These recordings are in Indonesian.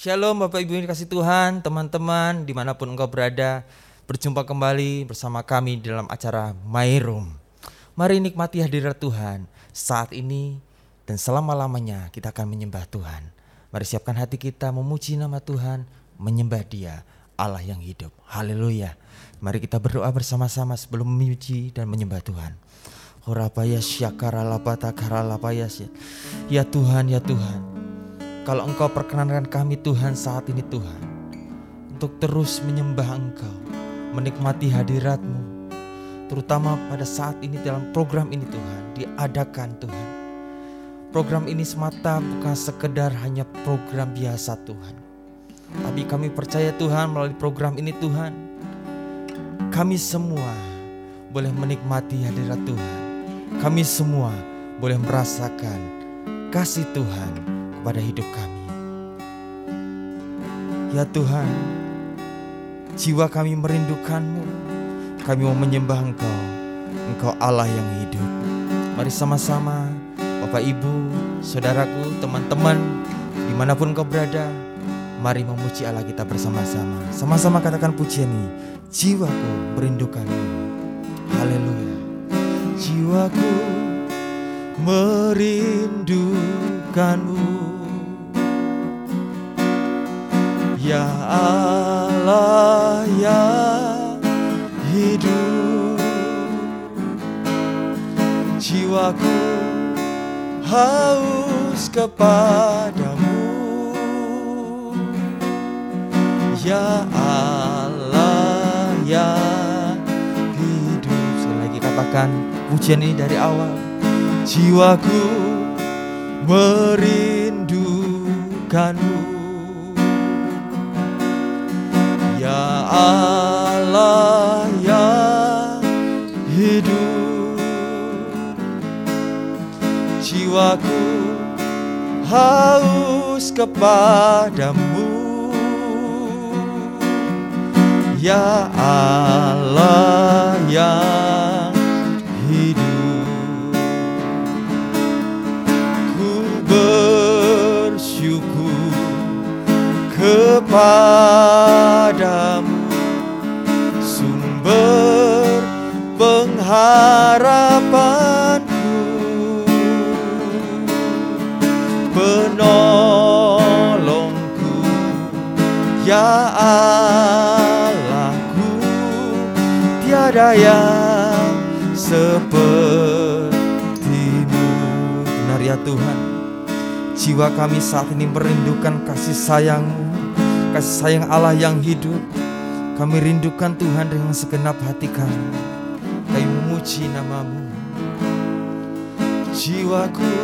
Shalom Bapak Ibu yang dikasih Tuhan, teman-teman di mana pun engkau berada Berjumpa kembali bersama kami dalam acara My Room. Mari nikmati hadirat Tuhan saat ini dan selama-lamanya kita akan menyembah Tuhan. Mari siapkan hati kita memuji nama Tuhan, menyembah dia Allah yang hidup. Haleluya. Mari kita berdoa bersama-sama sebelum memuji dan menyembah Tuhan. Ya Tuhan, ya Tuhan kalau Engkau perkenankan kami Tuhan saat ini Tuhan Untuk terus menyembah Engkau Menikmati hadiratmu Terutama pada saat ini dalam program ini Tuhan Diadakan Tuhan. Program ini semata bukan sekedar hanya program biasa Tuhan. Tapi kami percaya Tuhan melalui program ini Tuhan Kami semua boleh menikmati hadirat Tuhan. Kami semua boleh merasakan kasih Tuhan kepada hidup kami. Ya Tuhan, jiwa kami merindukanmu. Kami mau menyembah Engkau, Engkau Allah yang hidup. Mari sama-sama, Bapak Ibu, Saudaraku, teman-teman, di mana pun kau berada, mari memuji Allah kita bersama-sama. Sama-sama katakan pujian ini, jiwaku merindukanmu. Haleluya. Jiwaku merindukanmu Ya Allah yang hidup. Jiwaku haus kepadamu. Ya Allah yang hidup. Sekali lagi katakan pujian ini dari awal. Jiwaku merindukanmu Jiwaku haus kepadamu. Ya Allah yang hidup Ku bersyukur kepadamu. Harapanku tiada yang sepertimu. Benar ya Tuhan jiwa kami saat ini merindukan kasih sayangmu kasih sayang Allah yang hidup. Kami rindukan Tuhan dengan segenap hati kami. Kami memuji namamu. Jiwaku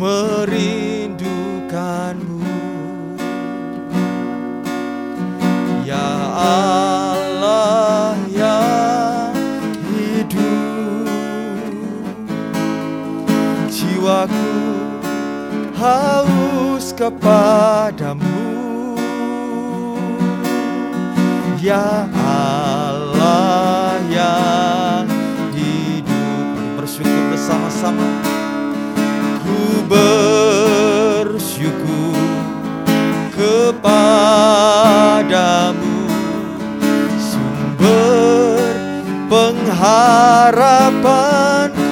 merindukanmu. Ya Allah Jiwaku haus kepadamu. Ya Allah yang hidup Bersyukur bersama-sama. Ku bersyukur kepadamu. Sumber pengharapanku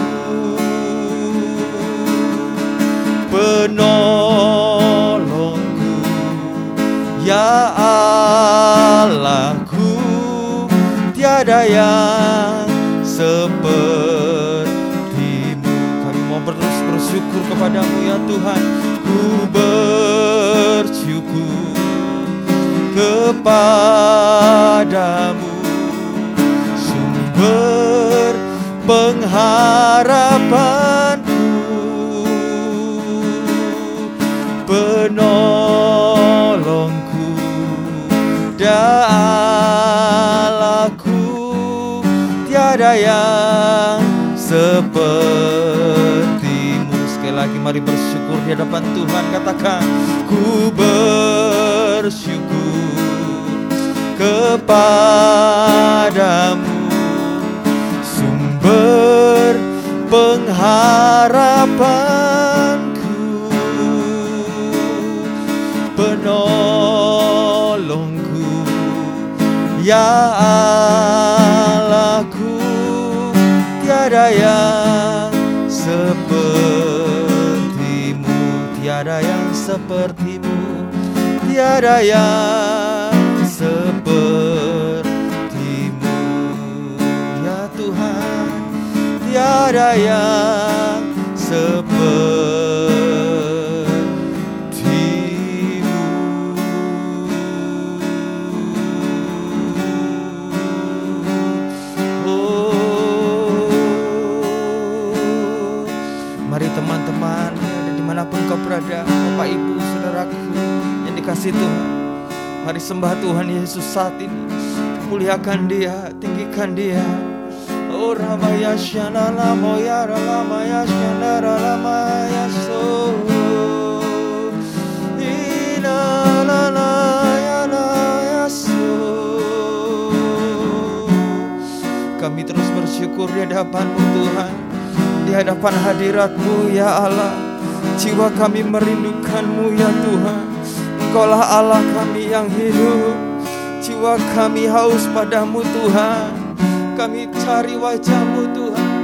tiada yang sepertimu. Kami mau terus bersyukur kepadamu ya Tuhan. Ku bersyukur kepadamu. Sumber pengharapanku ada yang sepertimu. Sekali lagi mari bersyukur di hadapan Tuhan. Katakan ku bersyukur kepadamu. Sumber pengharapanku penolongku Ya Allahku Tiada yang sepertimu. Ya Tuhan Tiada yang dikasih Tuhan Mari sembah Tuhan Yesus saat ini. Muliakan dia, tinggikan dia. Oh Ramaya Shanala Moya Ramaya Shanara Ramaya ya ya so Kami terus bersyukur di hadapanmu Tuhan. Di hadapan hadiratmu ya Allah. Jiwa kami merindukanmu ya Tuhan Engkaulah Allah kami yang hidup. Jiwa kami haus padamu Tuhan. Kami cari wajahmu Tuhan.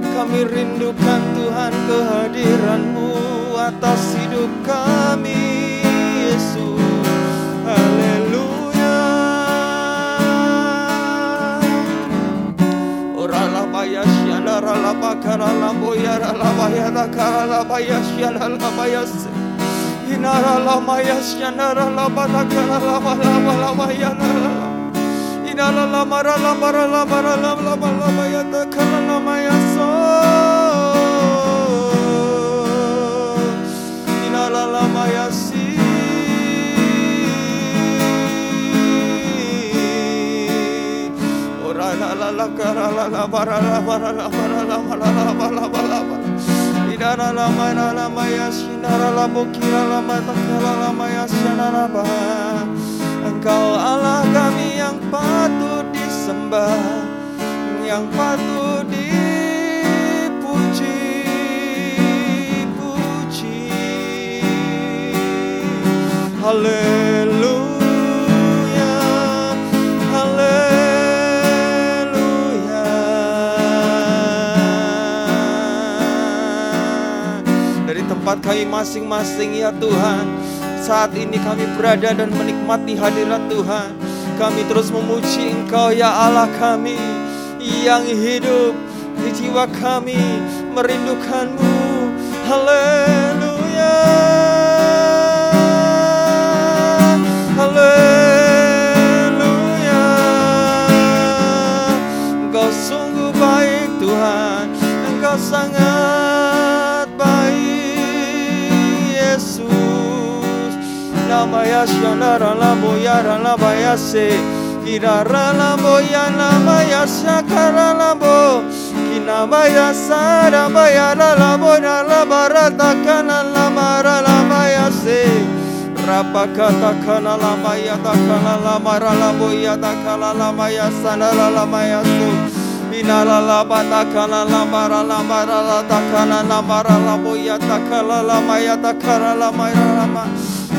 Kami rindukan Tuhan kehadiranmu Atas hidup kami Yesus. Haleluya. Orala baya syala rala bakara lamboya rala baya dakara la Inara la mayas yanara la barakara la balaba la mayanara. Inara la mara la bara la bara la la la mayana kara la mayaso. Oh. Inara la mayasi. Ora la la la kara la la bara la bara la bara la la la la la la la. dara lama lama ya sinara lama kira lama takala lama ya sinara Engkau Allah kami yang patut disembah, yang patut dipuji. Puji. Haleluya. Dari tempat kami masing-masing ya Tuhan. Saat ini kami berada dan menikmati hadirat Tuhan. Kami terus memuji Engkau ya Allah kami Yang hidup di jiwa kami merindukanmu. Haleluya bayaşya narala boyarala bayase kirarala boyala bayasya karala bo kina bayasara bayarala boyarala barata kanala marala bayase Rabakata kanala maya da kanala marala boya da kanala maya sanala maya su Binala la bada kanala marala marala da kanala marala boya da kanala maya da kanala marala maya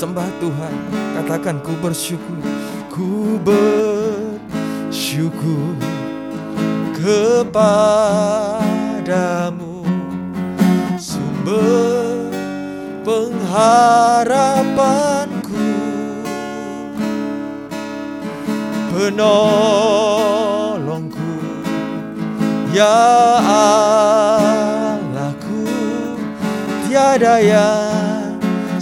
Sembah Tuhan, katakan ku bersyukur, ku bersyukur kepadamu. Sumber pengharapanku. Penolongku ya Allahku tiada yang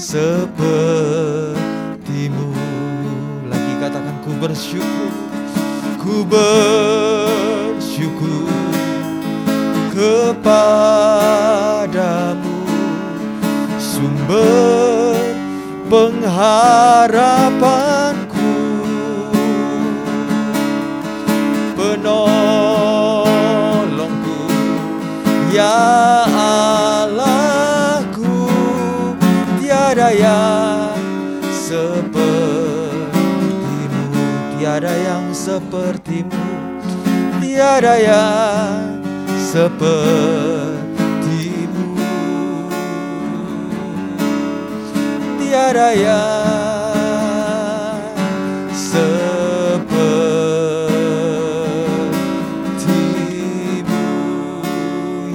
sepertimu. Lagi katakan ku bersyukur ku bersyukur kepadamu. Sumber pengharapanku Tiada yang sepertimu. Tiada yang sepertimu.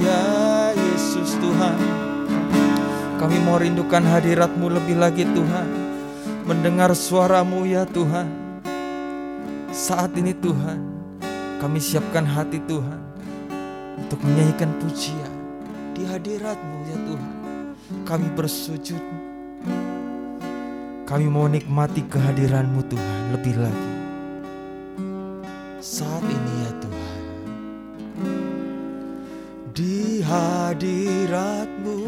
Ya Yesus Tuhan Kami mau rindukan hadiratmu lebih lagi Tuhan. Mendengar suaramu ya Tuhan. Saat ini Tuhan Kami siapkan hati Tuhan Untuk menyanyikan pujian Di hadiratmu ya Tuhan. Kami bersujud. Kami mau nikmati kehadiranmu Tuhan lebih lagi. Saat ini ya Tuhan. Di hadiratmu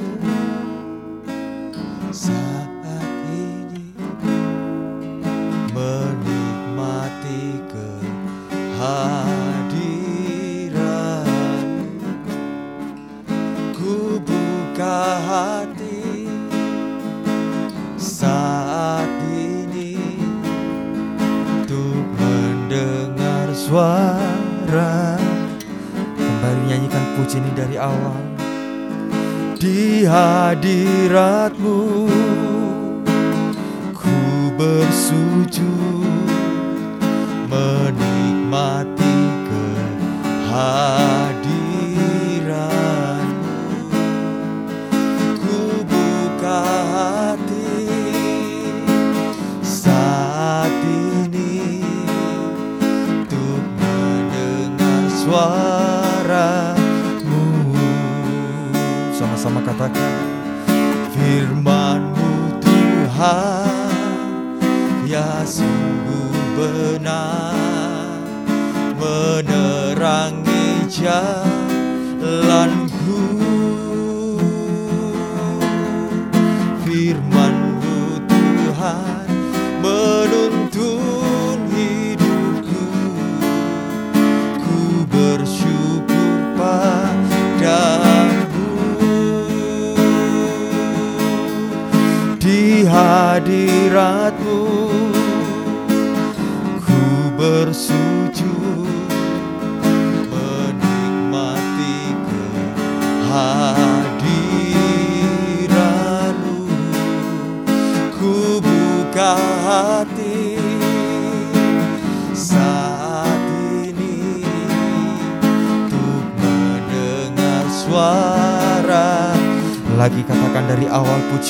Saat suara Kembali nyanyikan puji ini dari awal. Di hadiratmu Ku bersujud Menikmati kehadiranmu Tuhan Ya sungguh benar Menerangi jalanku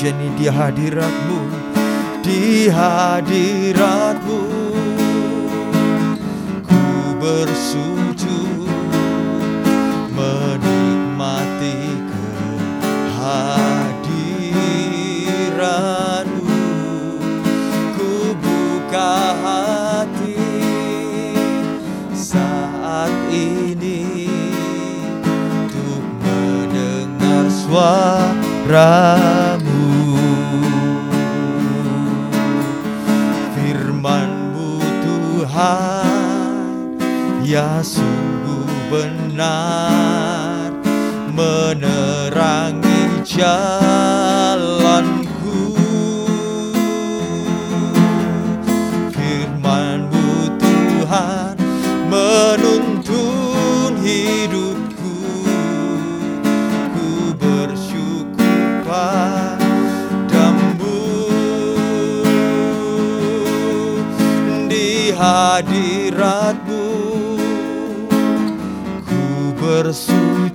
ini di hadiratmu Di hadiratmu. Ku bersujud Menikmati kehadiranmu. Ku buka hati saat ini Untuk mendengar suaramu Ya sungguh benar Menerangi jalanku. Firmanmu Tuhan menuntun hidupku. Ku bersyukur padamu Di hadiratmu bersujud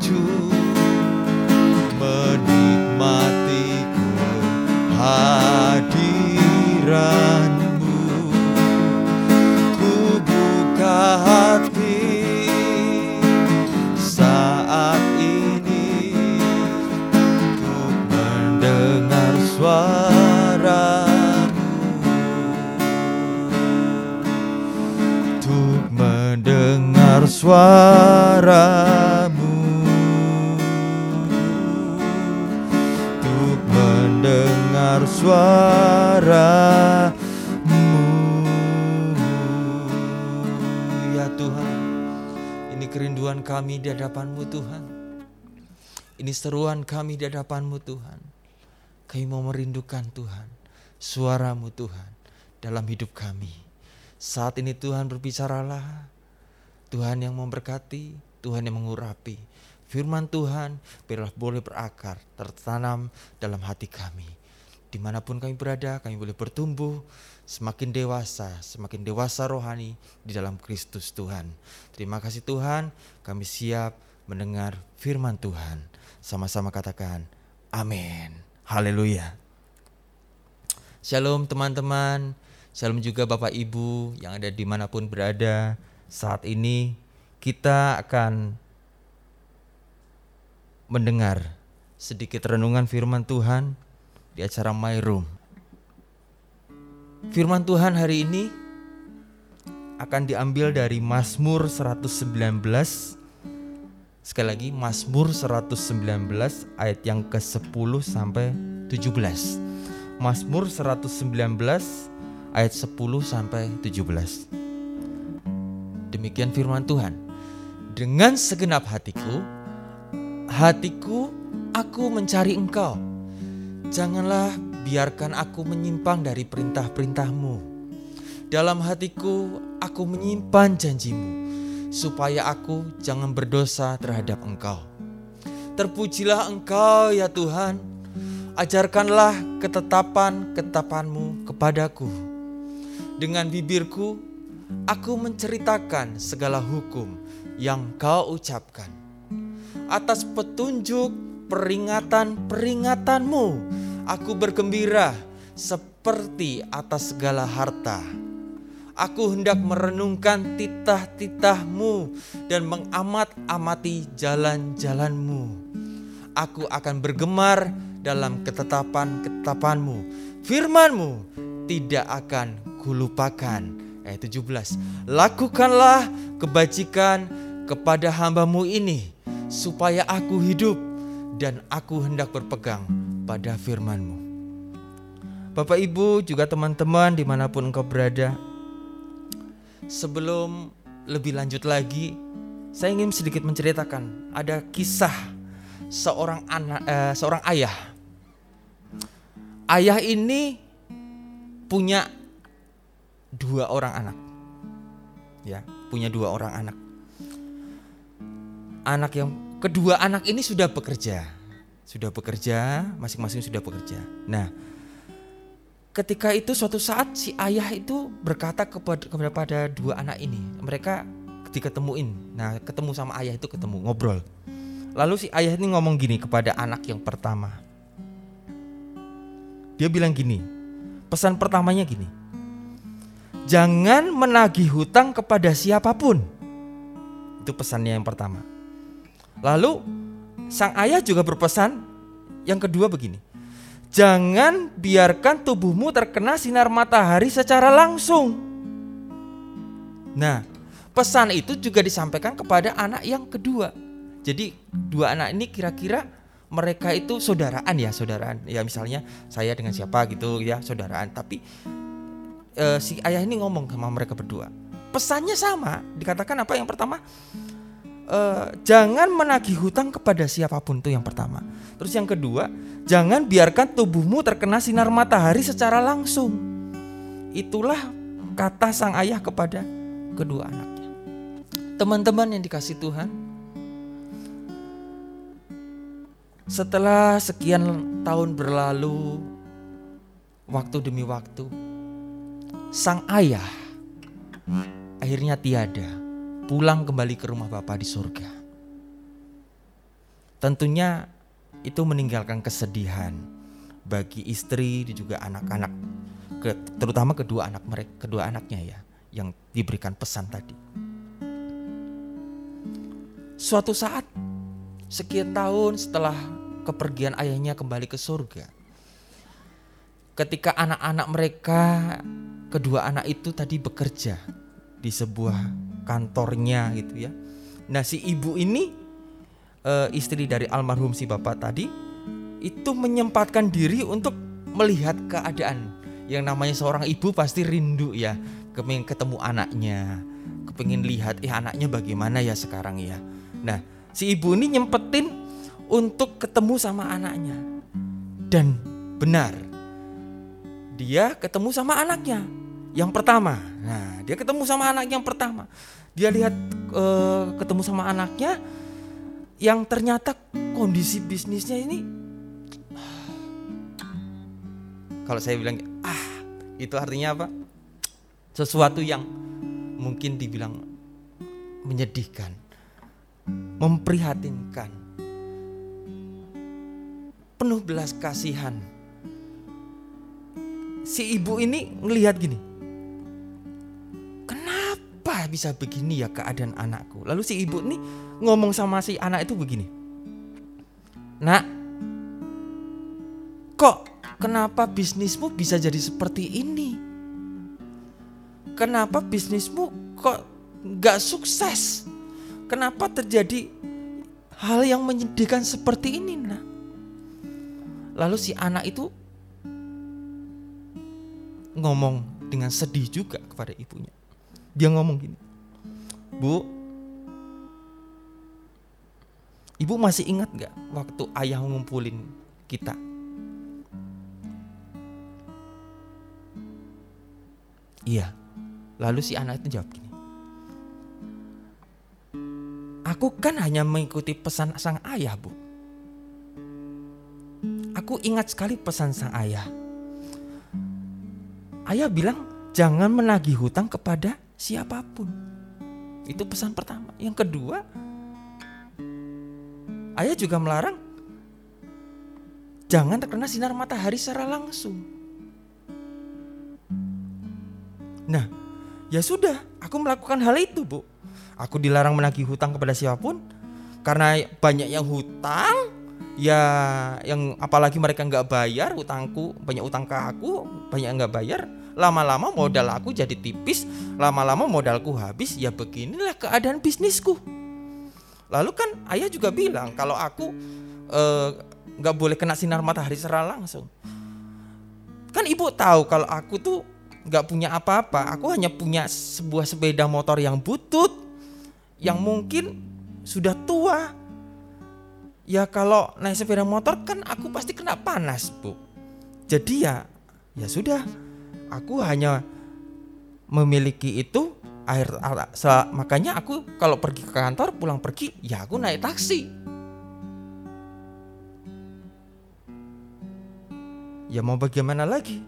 kami di hadapanmu Tuhan Ini seruan kami di hadapanmu Tuhan Kami mau merindukan Tuhan Suaramu Tuhan Dalam hidup kami Saat ini Tuhan berbicaralah. Tuhan yang memberkati, Tuhan yang mengurapi. Firman Tuhan biarlah boleh berakar, tertanam dalam hati kami. Di mana pun kami berada, kami boleh bertumbuh semakin dewasa, semakin dewasa rohani di dalam Kristus Tuhan. Terima kasih Tuhan, kami siap mendengar firman Tuhan. Sama-sama katakan, amin. Haleluya. Shalom teman-teman, shalom juga Bapak Ibu yang ada di mana pun berada. Saat ini kita akan mendengar sedikit renungan firman Tuhan di acara My Room. Firman Tuhan hari ini akan diambil dari Mazmur 119 Sekali lagi Mazmur 119 ayat yang ke-10 sampai 17. Mazmur 119 ayat 10 sampai 17 demikian firman Tuhan. Dengan segenap hatiku, hatiku aku mencari engkau. Janganlah biarkan aku menyimpang dari perintah-perintahmu. Dalam hatiku aku menyimpan janjimu, supaya aku jangan berdosa terhadap engkau. Terpujilah engkau ya Tuhan, ajarkanlah ketetapan-ketetapanmu kepadaku. Dengan bibirku aku menceritakan segala hukum yang kau ucapkan. Atas petunjuk peringatan-peringatanmu, aku bergembira seperti atas segala harta. Aku hendak merenungkan titah-titahmu dan mengamat-amati jalan-jalanmu. Aku akan bergemar dalam ketetapan-ketetapanmu. Firmanmu tidak akan kulupakan ayat 17. Lakukanlah kebajikan kepada hambamu ini supaya aku hidup dan aku hendak berpegang pada firmanmu. Bapak Ibu juga teman-teman di mana pun engkau berada. Sebelum lebih lanjut lagi, saya ingin sedikit menceritakan ada kisah seorang anak, eh, seorang ayah. Ayah ini punya dua orang anak. Ya, punya dua orang anak. Anak yang kedua anak ini sudah bekerja. Sudah bekerja, masing-masing sudah bekerja. Nah, ketika itu suatu saat si ayah itu berkata kepada kepada dua anak ini. Mereka diketemuin. Nah, ketemu sama ayah itu ketemu ngobrol. Lalu si ayah ini ngomong gini kepada anak yang pertama. Dia bilang gini, pesan pertamanya gini Jangan menagih hutang kepada siapa pun. Itu pesannya yang pertama. Lalu sang ayah juga berpesan yang kedua begini. Jangan biarkan tubuhmu terkena sinar matahari secara langsung. Nah, pesan itu juga disampaikan kepada anak yang kedua. Jadi dua anak ini kira-kira mereka itu saudaraan ya, saudaraan. Ya misalnya saya dengan siapa gitu ya, saudaraan. Tapi uh, si ayah ini ngomong sama mereka berdua. Pesannya sama, dikatakan apa yang pertama? Uh, jangan menagih hutang kepada siapa pun itu yang pertama. Terus yang kedua, jangan biarkan tubuhmu terkena sinar matahari secara langsung. Itulah kata sang ayah kepada kedua anaknya. Teman-teman yang dikasih Tuhan, setelah sekian tahun berlalu, waktu demi waktu, sang ayah akhirnya tiada, pulang kembali ke rumah Bapa di surga. Tentunya itu meninggalkan kesedihan bagi istri dan juga anak-anak, terutama kedua anak mereka, kedua anaknya ya, yang diberikan pesan tadi. Suatu saat, sekian tahun setelah kepergian ayahnya kembali ke surga, ketika anak-anak mereka kedua anak itu tadi bekerja di sebuah kantornya gitu ya. Nah si ibu ini e, istri dari almarhum si bapak tadi itu menyempatkan diri untuk melihat keadaan. Yang namanya seorang ibu pasti rindu ya kepingin ketemu anaknya kepingin lihat eh anaknya bagaimana ya sekarang ya? Nah si ibu ini nyempetin untuk ketemu sama anaknya. Dan benar dia ketemu sama anaknya yang pertama. Nah, dia ketemu sama anak yang pertama. Dia lihat uh, ketemu sama anaknya yang ternyata kondisi bisnisnya ini kalau saya bilang ah itu artinya apa? Sesuatu yang mungkin dibilang menyedihkan, memprihatinkan, penuh belas kasihan. Si ibu ini ngelihat gini, bisa begini ya keadaan anakku? Lalu si ibu ini ngomong sama si anak itu begini, nak, kok kenapa bisnismu bisa jadi seperti ini? Kenapa bisnismu kok gak sukses? Kenapa terjadi hal yang menyedihkan seperti ini, nak? Lalu si anak itu ngomong dengan sedih juga kepada ibunya. Dia ngomong gini, Bu, Ibu masih ingat gak waktu ayah ngumpulin kita? Iya. Lalu si anak itu jawab gini. Aku kan hanya mengikuti pesan sang ayah, Bu. Aku ingat sekali pesan sang ayah. Ayah bilang jangan menagih hutang kepada siapa pun. Itu pesan pertama. Yang kedua, ayah juga melarang jangan terkena sinar matahari secara langsung. Nah, ya sudah, aku melakukan hal itu, Bu. Aku dilarang menagih hutang kepada siapa pun karena banyak yang hutang, ya yang apalagi mereka nggak bayar hutangku, banyak utang ke aku, banyak nggak bayar. Lama-lama modal aku jadi tipis, lama-lama modalku habis, ya beginilah keadaan bisnisku. Lalu kan ayah juga bilang kalau aku eh, nggak boleh kena sinar matahari secara langsung. Kan ibu tahu kalau aku tuh nggak punya apa-apa. Aku hanya punya sebuah sepeda motor yang butut, yang mungkin sudah tua. Ya kalau naik sepeda motor kan aku pasti kena panas bu. Jadi ya, ya sudah. Aku hanya memiliki itu air makanya aku kalau pergi ke kantor pulang pergi ya aku naik taksi ya mau bagaimana lagi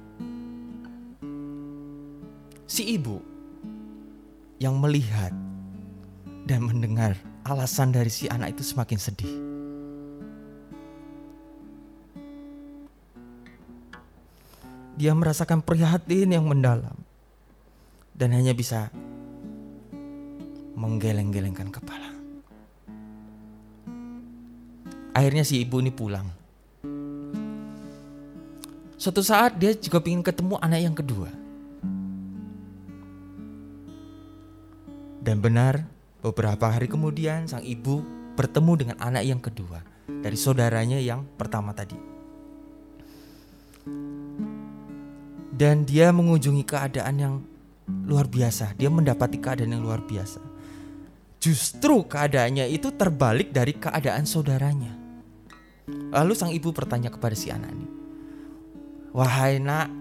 si ibu yang melihat dan mendengar alasan dari si anak itu semakin sedih. Dia merasakan prihatin yang mendalam dan hanya bisa menggeleng-gelengkan kepala. Akhirnya si ibu ini pulang. Suatu saat dia juga ingin ketemu anak yang kedua. Dan benar, beberapa hari kemudian sang ibu bertemu dengan anak yang kedua dari saudaranya yang pertama tadi. Dan dia mengunjungi keadaan yang luar biasa. Dia mendapati keadaan yang luar biasa. Justru keadaannya itu terbalik dari keadaan saudaranya. Lalu sang ibu bertanya kepada si anak ini, "Wahai nak,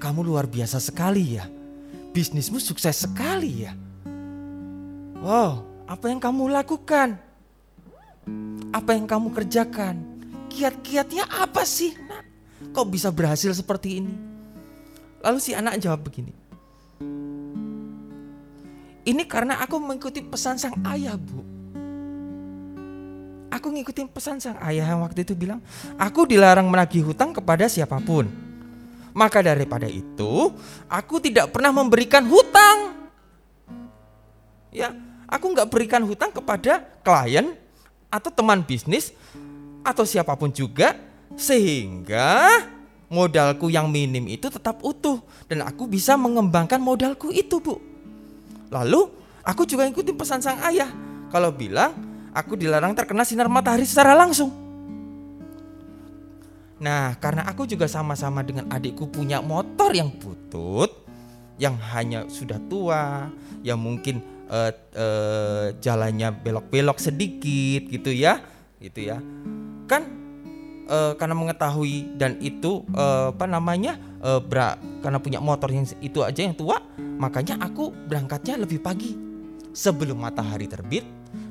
kamu luar biasa sekali ya. Bisnismu sukses sekali ya." Wow, apa yang kamu lakukan? Apa yang kamu kerjakan? Kiat-kiatnya apa sih? Nah, kok bisa berhasil seperti ini? Lalu si anak jawab begini. Ini karena aku mengikuti pesan sang ayah, Bu. Aku ngikutin pesan sang ayah yang waktu itu bilang, aku dilarang menagih hutang kepada siapa pun. Maka daripada itu, aku tidak pernah memberikan hutang. Ya, Aku nggak berikan hutang kepada klien atau teman bisnis atau siapa pun juga sehingga modalku yang minim itu tetap utuh dan aku bisa mengembangkan modalku itu, Bu. Lalu aku juga ikuti pesan sang ayah kalau bilang aku dilarang terkena sinar matahari secara langsung. Nah, karena aku juga sama-sama dengan adikku punya motor yang butut, yang hanya sudah tua, yang mungkin uh, uh, jalannya belok-belok sedikit gitu ya gitu ya kan uh, karena mengetahui dan itu uh, apa namanya uh, bra, karena punya motor yang itu aja yang tua makanya aku berangkatnya lebih pagi sebelum matahari terbit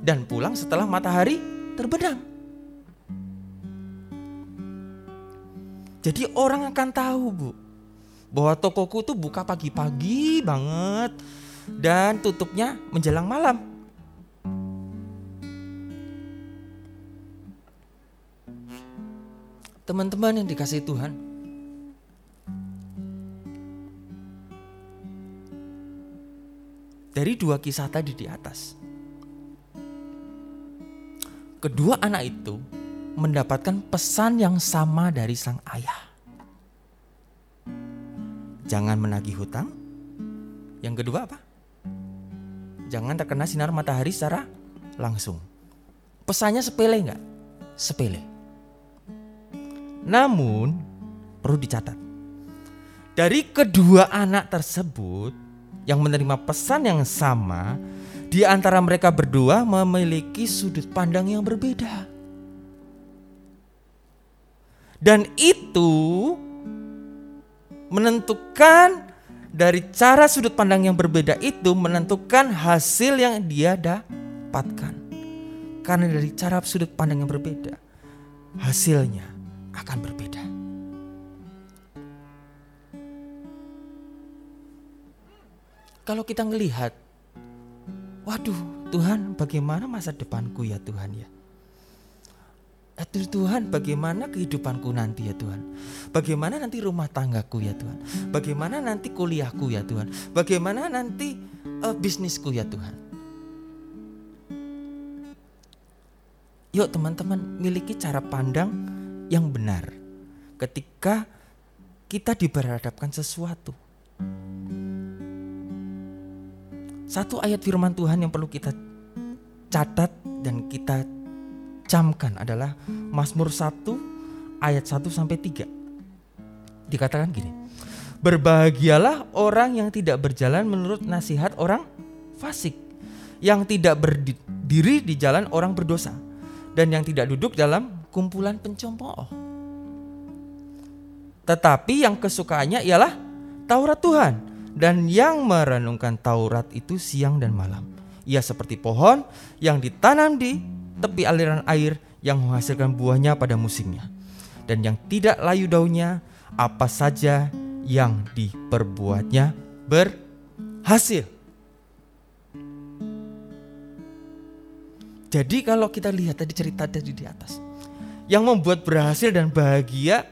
dan pulang setelah matahari terbenam. Jadi orang akan tahu bu bahwa tokoku tuh buka pagi-pagi banget dan tutupnya menjelang malam teman-teman yang dikasih Tuhan. Dari dua kisah tadi di atas, kedua anak itu mendapatkan pesan yang sama dari sang ayah. Jangan menagih hutang. Yang kedua apa? Jangan terkena sinar matahari secara langsung. Pesannya sepele nggak? Sepele. Namun perlu dicatat. Dari kedua anak tersebut yang menerima pesan yang sama, di antara mereka berdua memiliki sudut pandang yang berbeda. Dan itu menentukan dari cara sudut pandang yang berbeda itu menentukan hasil yang dia dapatkan. Karena dari cara sudut pandang yang berbeda, hasilnya akan berbeda. Kalau kita ngelihat, waduh Tuhan bagaimana masa depanku ya Tuhan ya. Aduh Tuhan bagaimana kehidupanku nanti ya Tuhan Bagaimana nanti rumah tanggaku ya Tuhan Bagaimana nanti kuliahku ya Tuhan Bagaimana nanti uh, bisnisku ya Tuhan Yuk teman-teman miliki cara pandang yang benar ketika kita diberhadapkan sesuatu. Satu ayat firman Tuhan yang perlu kita catat dan kita camkan adalah Mazmur 1 ayat 1 sampai 3. Dikatakan gini. Berbahagialah orang yang tidak berjalan menurut nasihat orang fasik, yang tidak berdiri di jalan orang berdosa, dan yang tidak duduk dalam kumpulan pencomooh. Tetapi yang kesukaannya ialah Taurat Tuhan dan yang merenungkan Taurat itu siang dan malam. Ia seperti pohon yang ditanam di tepi aliran air yang menghasilkan buahnya pada musimnya. Dan yang tidak layu daunnya, apa saja yang diperbuatnya berhasil. Jadi kalau kita lihat tadi cerita tadi di atas, yang membuat berhasil dan bahagia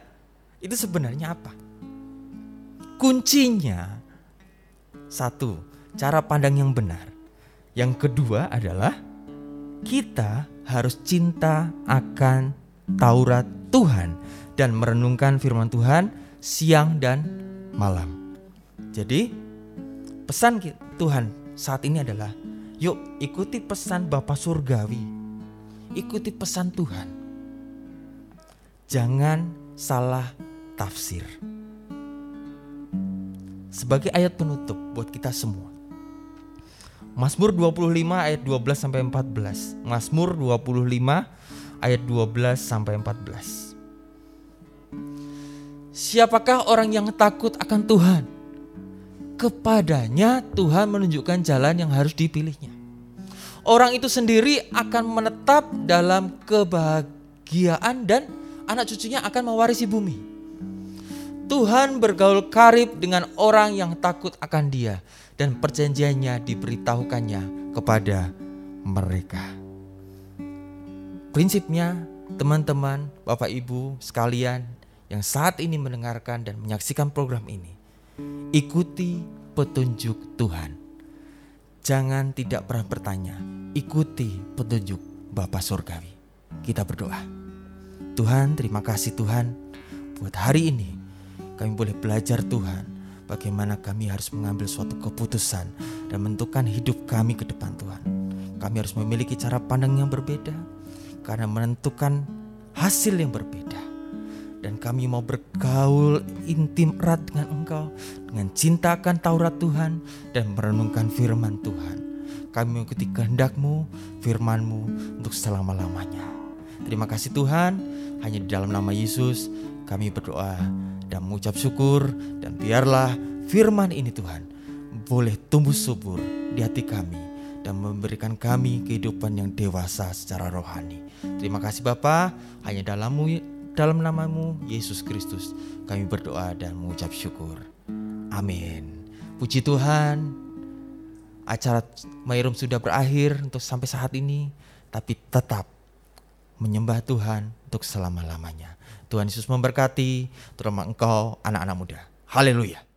itu sebenarnya apa? Kuncinya satu, cara pandang yang benar. Yang kedua adalah kita harus cinta akan Taurat Tuhan dan merenungkan firman Tuhan siang dan malam. Jadi, pesan Tuhan saat ini adalah yuk ikuti pesan Bapa Surgawi. Ikuti pesan Tuhan jangan salah tafsir. Sebagai ayat penutup buat kita semua. Mazmur 25 ayat 12 sampai 14. Mazmur 25 ayat 12 sampai 14. Siapakah orang yang takut akan Tuhan? Kepadanya Tuhan menunjukkan jalan yang harus dipilihnya. Orang itu sendiri akan menetap dalam kebahagiaan dan anak cucunya akan mewarisi bumi. Tuhan bergaul karib dengan orang yang takut akan dia dan perjanjiannya diberitahukannya kepada mereka. Prinsipnya teman-teman, Bapak Ibu sekalian yang saat ini mendengarkan dan menyaksikan program ini, ikuti petunjuk Tuhan. Jangan tidak pernah bertanya, ikuti petunjuk Bapa Surgawi. Kita berdoa. Tuhan, terima kasih Tuhan buat hari ini kami boleh belajar Tuhan bagaimana kami harus mengambil suatu keputusan dan menentukan hidup kami ke depan Tuhan. Kami harus memiliki cara pandang yang berbeda karena menentukan hasil yang berbeda. Dan kami mau bergaul intim erat dengan Engkau dengan cintakan Taurat Tuhan dan merenungkan firman Tuhan. Kami mengikuti kehendak-Mu, firman-Mu untuk selama-lamanya. Terima kasih Tuhan, hanya di dalam nama Yesus kami berdoa dan mengucap syukur dan biarlah firman ini Tuhan boleh tumbuh subur di hati kami dan memberikan kami kehidupan yang dewasa secara rohani. Terima kasih Bapa, hanya dalammu dalam namamu Yesus Kristus kami berdoa dan mengucap syukur. Amin. Puji Tuhan, acara Mairum sudah berakhir untuk sampai saat ini, tapi tetap menyembah Tuhan untuk selama-lamanya. Tuhan Yesus memberkati, terutama engkau anak-anak muda. Haleluya.